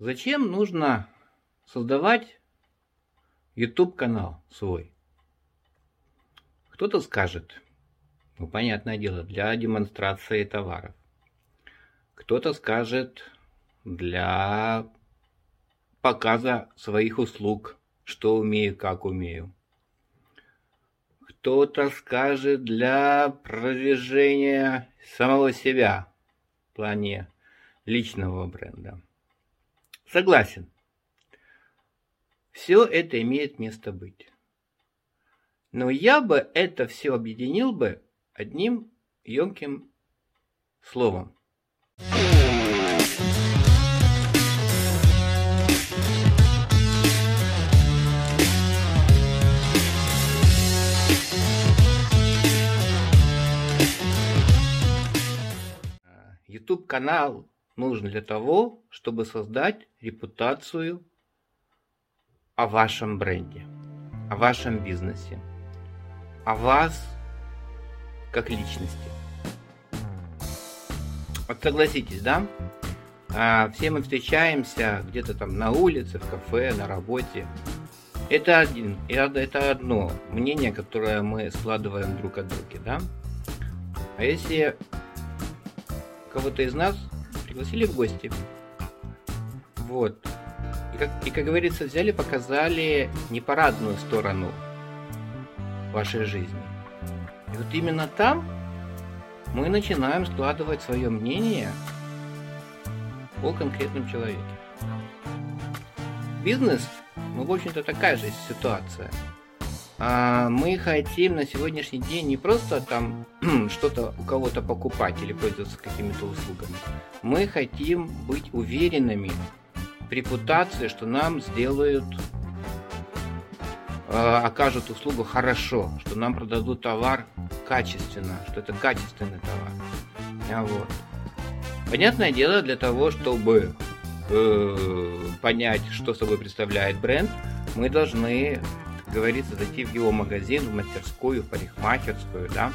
Зачем нужно создавать YouTube канал свой? Кто-то скажет, ну понятное дело, для демонстрации товаров. Кто-то скажет для показа своих услуг, что умею, как умею. Кто-то скажет для продвижения самого себя в плане личного бренда. Согласен. Все это имеет место быть. Но я бы это все объединил бы одним емким словом. YouTube канал нужен для того, чтобы создать репутацию о вашем бренде, о вашем бизнесе, о вас как личности. Вот согласитесь, да? А, все мы встречаемся где-то там на улице, в кафе, на работе. Это один, это одно мнение, которое мы складываем друг от друга, да? А если кого-то из нас пригласили в гости. Вот. И как, и как говорится, взяли, показали непарадную сторону вашей жизни. И вот именно там мы начинаем складывать свое мнение о конкретном человеке. Бизнес, ну, в общем-то, такая же ситуация – мы хотим на сегодняшний день не просто там что-то у кого-то покупать или пользоваться какими-то услугами. Мы хотим быть уверенными в репутации, что нам сделают, а, окажут услугу хорошо, что нам продадут товар качественно, что это качественный товар. А вот. Понятное дело, для того, чтобы э, понять, что собой представляет бренд, мы должны говорится, зайти в его магазин, в мастерскую, в парикмахерскую, да.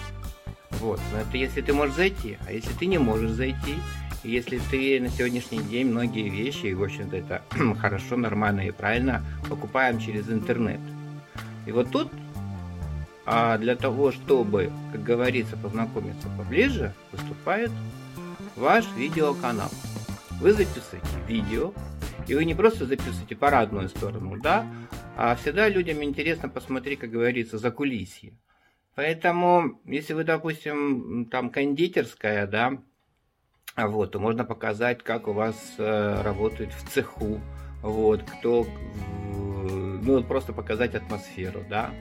Вот, но это если ты можешь зайти, а если ты не можешь зайти, и если ты на сегодняшний день многие вещи, и в общем-то это хорошо, нормально и правильно, покупаем через интернет. И вот тут а для того, чтобы, как говорится, познакомиться поближе, выступает ваш видеоканал. Вы записываете видео, и вы не просто записываете парадную сторону, да, а всегда людям интересно посмотреть, как говорится, за кулисье. Поэтому, если вы, допустим, там кондитерская, да, вот, то можно показать, как у вас э, работает в цеху, вот, кто, ну, просто показать атмосферу, да.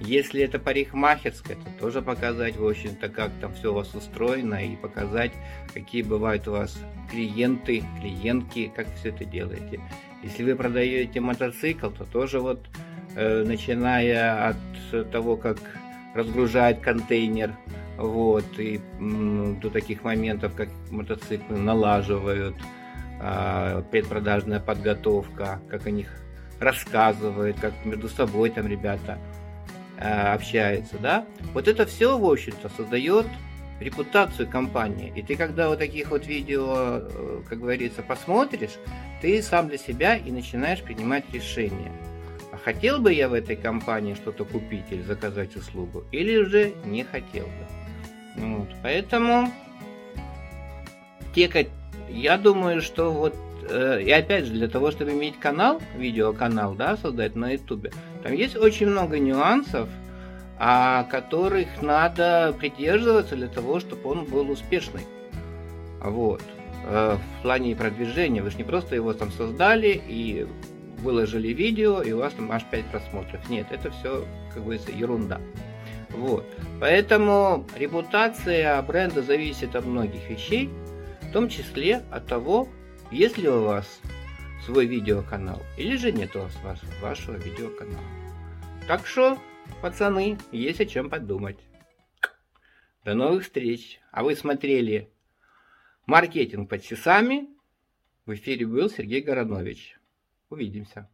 Если это парикмахерская, то тоже показать, в общем-то, как там все у вас устроено и показать, какие бывают у вас клиенты, клиентки, как все это делаете. Если вы продаете мотоцикл, то тоже вот э, начиная от того, как разгружать контейнер, вот, и до таких моментов, как мотоциклы налаживают, э, предпродажная подготовка, как о них рассказывают, как между собой там ребята э, общаются, да. Вот это все, в общем-то, создает репутацию компании. И ты, когда вот таких вот видео, э, как говорится, посмотришь, ты сам для себя и начинаешь принимать решения. А хотел бы я в этой компании что-то купить или заказать услугу, или уже не хотел бы. Вот. Поэтому те, я думаю, что вот э, и опять же, для того, чтобы иметь канал, видеоканал, да, создать на ютубе, там есть очень много нюансов, а которых надо придерживаться для того, чтобы он был успешный. Вот. Э, в плане продвижения вы же не просто его там создали и выложили видео, и у вас там аж 5 просмотров. Нет, это все, как говорится, ерунда. Вот. Поэтому репутация бренда зависит от многих вещей, в том числе от того, есть ли у вас свой видеоканал или же нет у вас вашего видеоканала. Так что Пацаны, есть о чем подумать. До новых встреч. А вы смотрели «Маркетинг под часами». В эфире был Сергей Городнович. Увидимся.